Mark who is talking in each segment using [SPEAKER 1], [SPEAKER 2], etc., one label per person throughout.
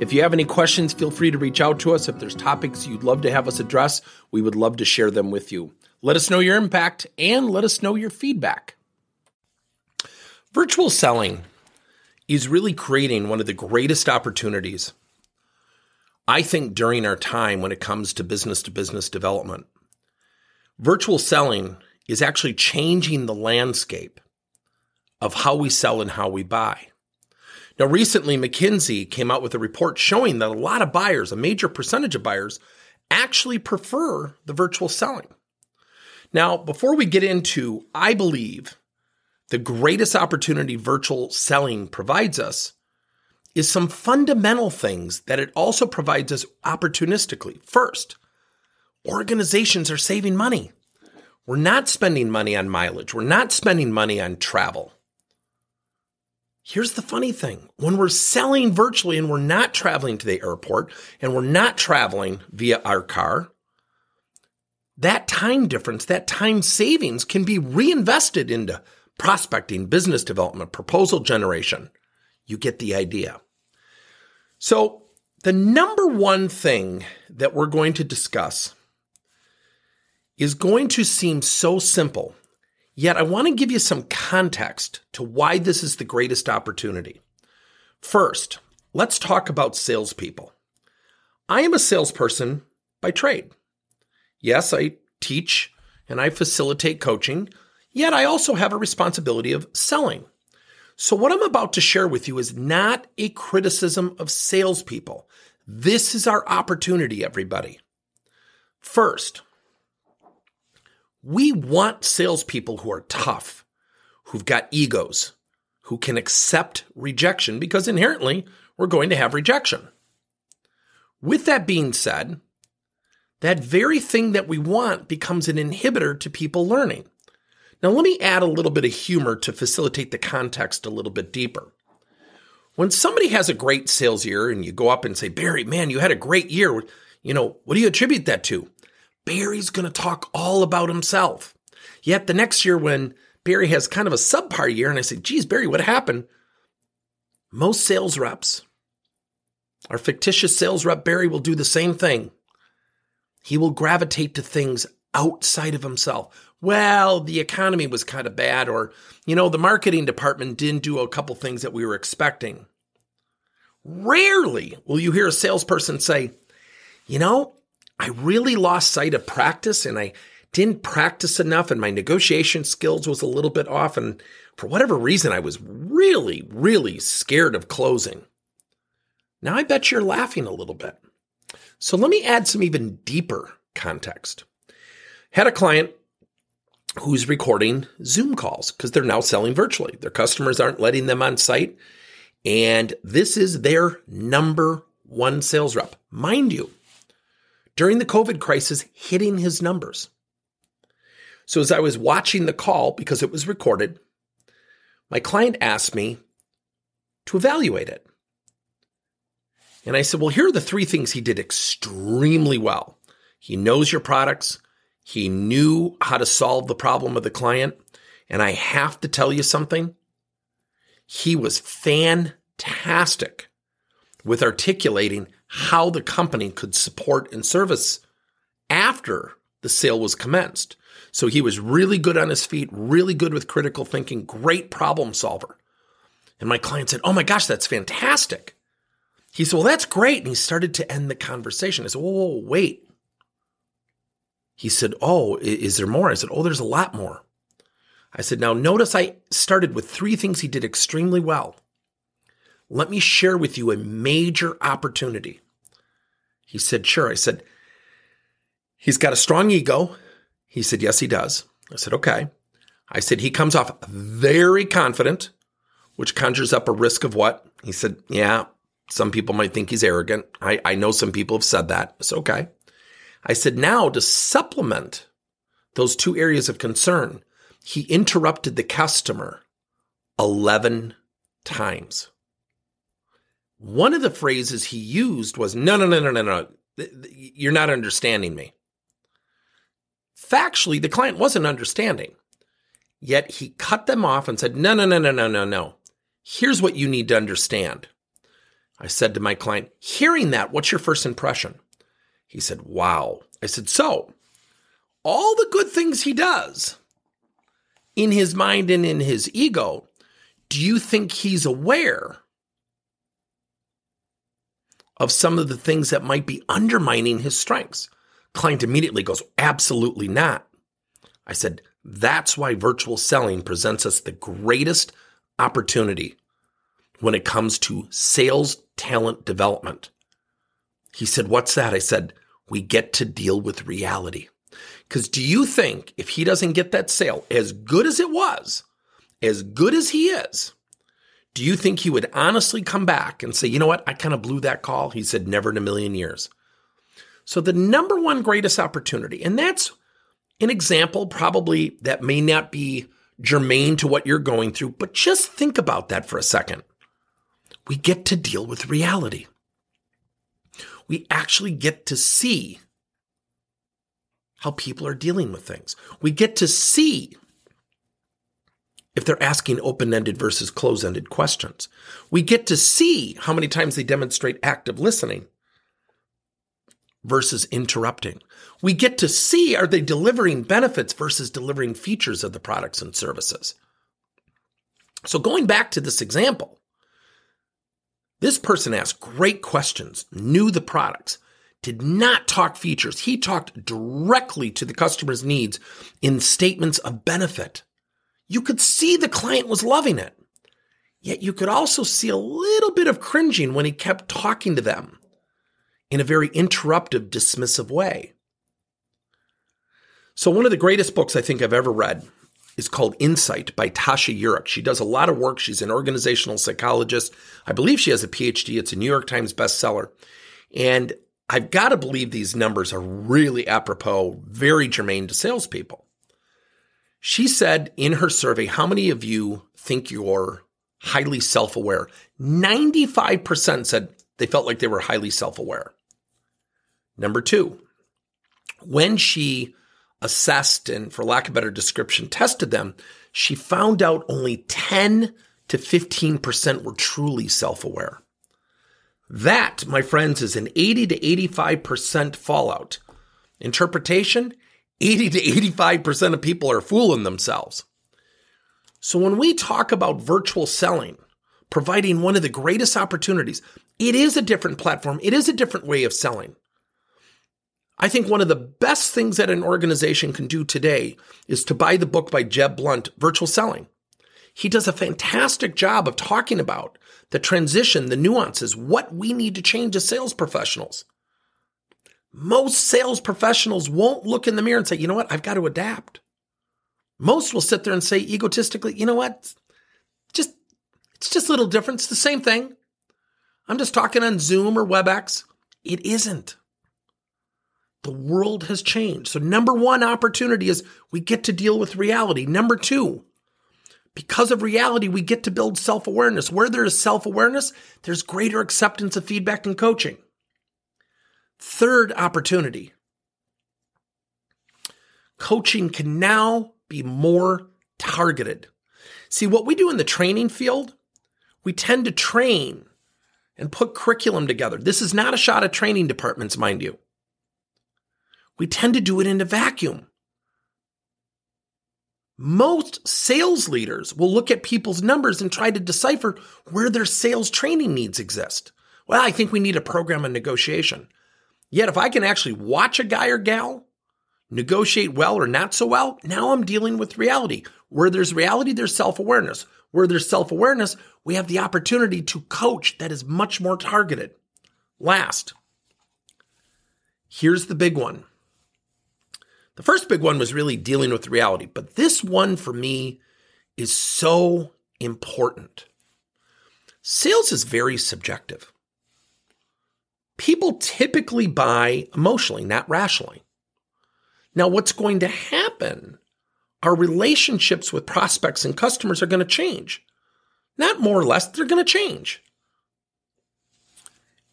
[SPEAKER 1] If you have any questions, feel free to reach out to us. If there's topics you'd love to have us address, we would love to share them with you. Let us know your impact and let us know your feedback. Virtual selling is really creating one of the greatest opportunities, I think, during our time when it comes to business to business development. Virtual selling is actually changing the landscape of how we sell and how we buy. Now, recently, McKinsey came out with a report showing that a lot of buyers, a major percentage of buyers, actually prefer the virtual selling. Now, before we get into, I believe the greatest opportunity virtual selling provides us is some fundamental things that it also provides us opportunistically. First, organizations are saving money. We're not spending money on mileage. We're not spending money on travel. Here's the funny thing when we're selling virtually and we're not traveling to the airport and we're not traveling via our car, that time difference, that time savings can be reinvested into prospecting, business development, proposal generation. You get the idea. So, the number one thing that we're going to discuss is going to seem so simple Yet I want to give you some context to why this is the greatest opportunity. First, let's talk about salespeople. I am a salesperson by trade. Yes, I teach and I facilitate coaching, yet I also have a responsibility of selling. So, what I'm about to share with you is not a criticism of salespeople. This is our opportunity, everybody. First, we want salespeople who are tough, who've got egos, who can accept rejection because inherently we're going to have rejection. With that being said, that very thing that we want becomes an inhibitor to people learning. Now, let me add a little bit of humor to facilitate the context a little bit deeper. When somebody has a great sales year and you go up and say, Barry, man, you had a great year, you know, what do you attribute that to? Barry's going to talk all about himself. Yet the next year, when Barry has kind of a subpar year, and I say, geez, Barry, what happened? Most sales reps, our fictitious sales rep Barry will do the same thing. He will gravitate to things outside of himself. Well, the economy was kind of bad, or, you know, the marketing department didn't do a couple things that we were expecting. Rarely will you hear a salesperson say, you know, I really lost sight of practice and I didn't practice enough and my negotiation skills was a little bit off. And for whatever reason, I was really, really scared of closing. Now I bet you're laughing a little bit. So let me add some even deeper context. Had a client who's recording Zoom calls because they're now selling virtually. Their customers aren't letting them on site. And this is their number one sales rep. Mind you, during the COVID crisis hitting his numbers. So as I was watching the call, because it was recorded, my client asked me to evaluate it. And I said, well, here are the three things he did extremely well. He knows your products. He knew how to solve the problem of the client. And I have to tell you something. He was fantastic with articulating how the company could support and service after the sale was commenced. So he was really good on his feet, really good with critical thinking, great problem solver. And my client said, Oh my gosh, that's fantastic. He said, Well, that's great. And he started to end the conversation. I said, Whoa, whoa, wait. He said, Oh, is there more? I said, Oh, there's a lot more. I said, Now notice I started with three things he did extremely well. Let me share with you a major opportunity. He said, Sure. I said, He's got a strong ego. He said, Yes, he does. I said, Okay. I said, He comes off very confident, which conjures up a risk of what? He said, Yeah, some people might think he's arrogant. I, I know some people have said that. It's okay. I said, now to supplement those two areas of concern, he interrupted the customer 11 times. One of the phrases he used was, no, no, no, no, no, no. You're not understanding me. Factually, the client wasn't understanding. Yet he cut them off and said, no, no, no, no, no, no, no. Here's what you need to understand. I said to my client, hearing that, what's your first impression? He said, wow. I said, so all the good things he does in his mind and in his ego, do you think he's aware of some of the things that might be undermining his strengths? Client immediately goes, absolutely not. I said, that's why virtual selling presents us the greatest opportunity when it comes to sales talent development. He said, What's that? I said, We get to deal with reality. Because do you think if he doesn't get that sale, as good as it was, as good as he is, do you think he would honestly come back and say, you know what, I kind of blew that call? He said, never in a million years. So the number one greatest opportunity, and that's an example probably that may not be germane to what you're going through, but just think about that for a second. We get to deal with reality. We actually get to see how people are dealing with things. We get to see if they're asking open ended versus close ended questions. We get to see how many times they demonstrate active listening versus interrupting. We get to see are they delivering benefits versus delivering features of the products and services. So, going back to this example, this person asked great questions, knew the products, did not talk features. He talked directly to the customer's needs in statements of benefit. You could see the client was loving it. Yet you could also see a little bit of cringing when he kept talking to them in a very interruptive, dismissive way. So, one of the greatest books I think I've ever read is called Insight by Tasha Eurich. She does a lot of work. She's an organizational psychologist. I believe she has a PhD. It's a New York Times bestseller. And I've got to believe these numbers are really apropos, very germane to salespeople. She said in her survey, How many of you think you're highly self aware? 95% said they felt like they were highly self aware. Number two, when she assessed and, for lack of better description, tested them, she found out only 10 to 15% were truly self aware. That, my friends, is an 80 to 85% fallout. Interpretation 80 to 85% of people are fooling themselves. So when we talk about virtual selling, providing one of the greatest opportunities, it is a different platform, it is a different way of selling. I think one of the best things that an organization can do today is to buy the book by Jeb Blount, Virtual Selling. He does a fantastic job of talking about the transition, the nuances, what we need to change as sales professionals. Most sales professionals won't look in the mirror and say, you know what, I've got to adapt. Most will sit there and say egotistically, you know what, just, it's just a little different. It's the same thing. I'm just talking on Zoom or WebEx. It isn't. The world has changed. So, number one opportunity is we get to deal with reality. Number two, because of reality, we get to build self awareness. Where there is self awareness, there's greater acceptance of feedback and coaching. Third opportunity coaching can now be more targeted. See, what we do in the training field, we tend to train and put curriculum together. This is not a shot at training departments, mind you. We tend to do it in a vacuum. Most sales leaders will look at people's numbers and try to decipher where their sales training needs exist. Well, I think we need a program on negotiation. Yet, if I can actually watch a guy or gal negotiate well or not so well, now I'm dealing with reality. Where there's reality, there's self awareness. Where there's self awareness, we have the opportunity to coach that is much more targeted. Last, here's the big one the first big one was really dealing with reality, but this one for me is so important. Sales is very subjective. People typically buy emotionally, not rationally. Now, what's going to happen? Our relationships with prospects and customers are going to change. Not more or less, they're going to change.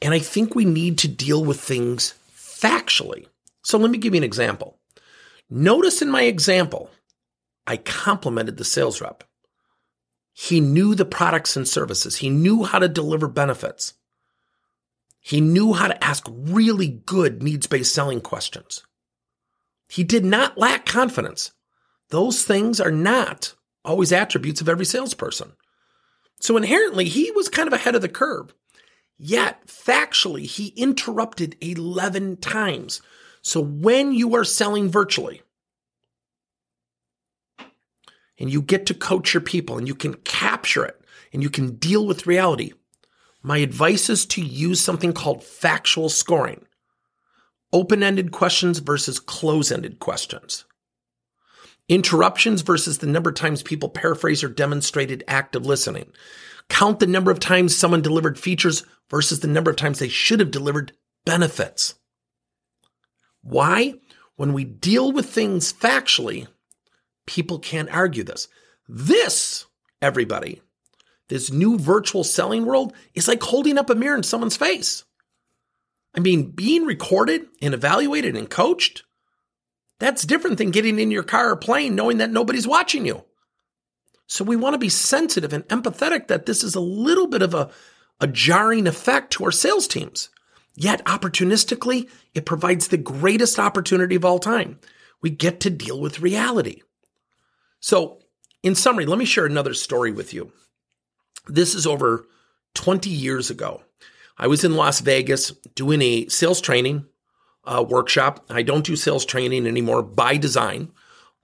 [SPEAKER 1] And I think we need to deal with things factually. So let me give you an example. Notice in my example, I complimented the sales rep. He knew the products and services. He knew how to deliver benefits. He knew how to ask really good needs based selling questions. He did not lack confidence. Those things are not always attributes of every salesperson. So inherently, he was kind of ahead of the curve. Yet, factually, he interrupted 11 times. So when you are selling virtually, and you get to coach your people and you can capture it and you can deal with reality, my advice is to use something called factual scoring open ended questions versus close ended questions, interruptions versus the number of times people paraphrase or demonstrated active listening. Count the number of times someone delivered features versus the number of times they should have delivered benefits. Why? When we deal with things factually, People can't argue this. This, everybody, this new virtual selling world is like holding up a mirror in someone's face. I mean, being recorded and evaluated and coached, that's different than getting in your car or plane knowing that nobody's watching you. So we want to be sensitive and empathetic that this is a little bit of a, a jarring effect to our sales teams. Yet opportunistically, it provides the greatest opportunity of all time. We get to deal with reality. So, in summary, let me share another story with you. This is over 20 years ago. I was in Las Vegas doing a sales training uh, workshop. I don't do sales training anymore by design.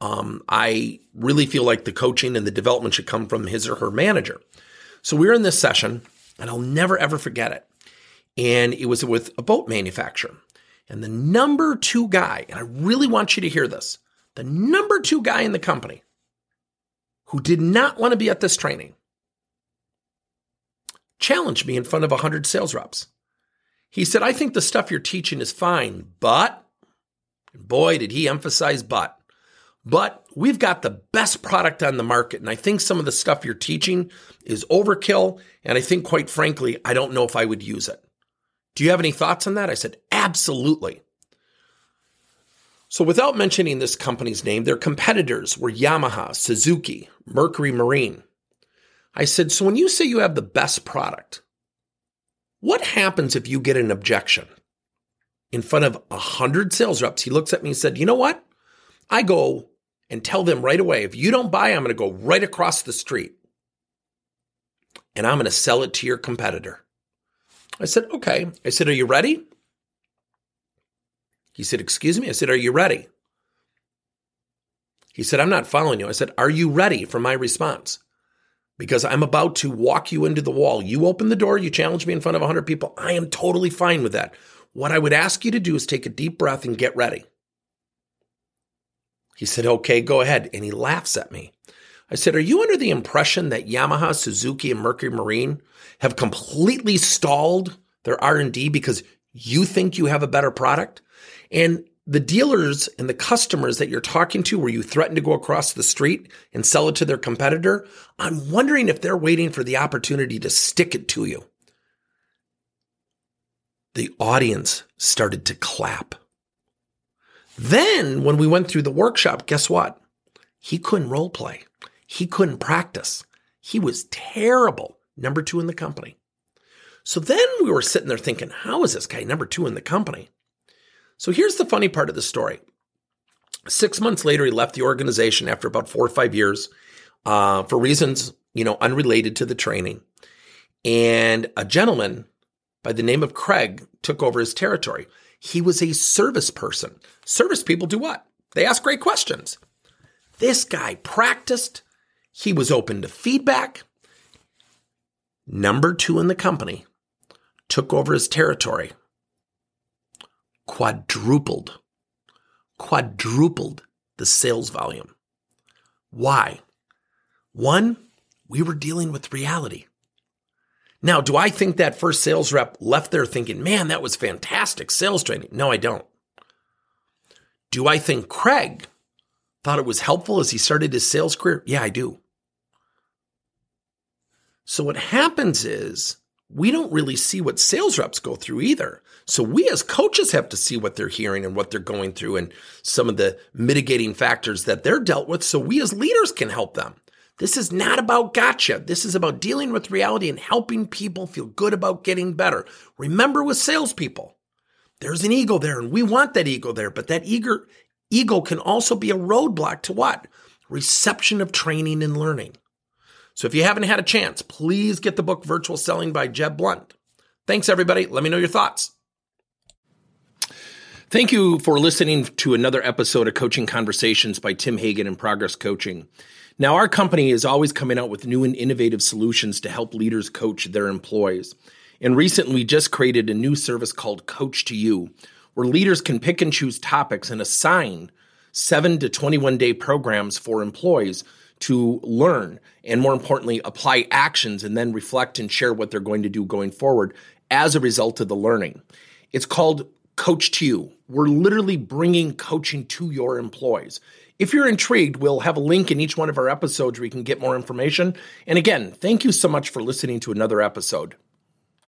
[SPEAKER 1] Um, I really feel like the coaching and the development should come from his or her manager. So we were in this session, and I'll never ever forget it. And it was with a boat manufacturer. And the number two guy, and I really want you to hear this the number two guy in the company who did not want to be at this training challenged me in front of 100 sales reps. He said, I think the stuff you're teaching is fine, but, boy, did he emphasize but. But we've got the best product on the market. And I think some of the stuff you're teaching is overkill. And I think, quite frankly, I don't know if I would use it. Do you have any thoughts on that? I said, absolutely. So, without mentioning this company's name, their competitors were Yamaha, Suzuki, Mercury Marine. I said, So when you say you have the best product, what happens if you get an objection? In front of a hundred sales reps, he looks at me and said, You know what? I go and tell them right away, if you don't buy, I'm going to go right across the street and I'm going to sell it to your competitor. I said, Okay. I said, Are you ready? He said, Excuse me? I said, Are you ready? He said, I'm not following you. I said, Are you ready for my response? Because I'm about to walk you into the wall. You open the door, you challenge me in front of 100 people. I am totally fine with that. What I would ask you to do is take a deep breath and get ready. He said, Okay, go ahead. And he laughs at me. I said, Are you under the impression that Yamaha, Suzuki, and Mercury Marine have completely stalled their R&D because you think you have a better product? And the dealers and the customers that you're talking to where you threaten to go across the street and sell it to their competitor, I'm wondering if they're waiting for the opportunity to stick it to you. The audience started to clap. Then, when we went through the workshop, guess what? He couldn't role play. He couldn't practice. He was terrible, number two in the company. So then we were sitting there thinking, how is this guy number two in the company? So here's the funny part of the story. Six months later, he left the organization after about four or five years uh, for reasons, you know, unrelated to the training. And a gentleman by the name of Craig took over his territory. He was a service person. Service people do what? They ask great questions. This guy practiced. He was open to feedback. Number two in the company took over his territory quadrupled, quadrupled the sales volume. Why? One, we were dealing with reality. Now, do I think that first sales rep left there thinking, man, that was fantastic sales training? No, I don't. Do I think Craig thought it was helpful as he started his sales career? Yeah, I do. So what happens is we don't really see what sales reps go through either. So we as coaches have to see what they're hearing and what they're going through and some of the mitigating factors that they're dealt with so we as leaders can help them. This is not about gotcha. This is about dealing with reality and helping people feel good about getting better. Remember with salespeople, there's an ego there and we want that ego there, but that eager ego can also be a roadblock to what? Reception of training and learning. So if you haven't had a chance, please get the book Virtual Selling by Jeb Blount. Thanks, everybody. Let me know your thoughts. Thank you for listening to another episode of Coaching Conversations by Tim Hagen and Progress Coaching. Now, our company is always coming out with new and innovative solutions to help leaders coach their employees. And recently, we just created a new service called Coach to You, where leaders can pick and choose topics and assign seven to 21 day programs for employees to learn and more importantly, apply actions and then reflect and share what they're going to do going forward as a result of the learning. It's called Coach to You. We're literally bringing coaching to your employees. If you're intrigued, we'll have a link in each one of our episodes where you can get more information. And again, thank you so much for listening to another episode.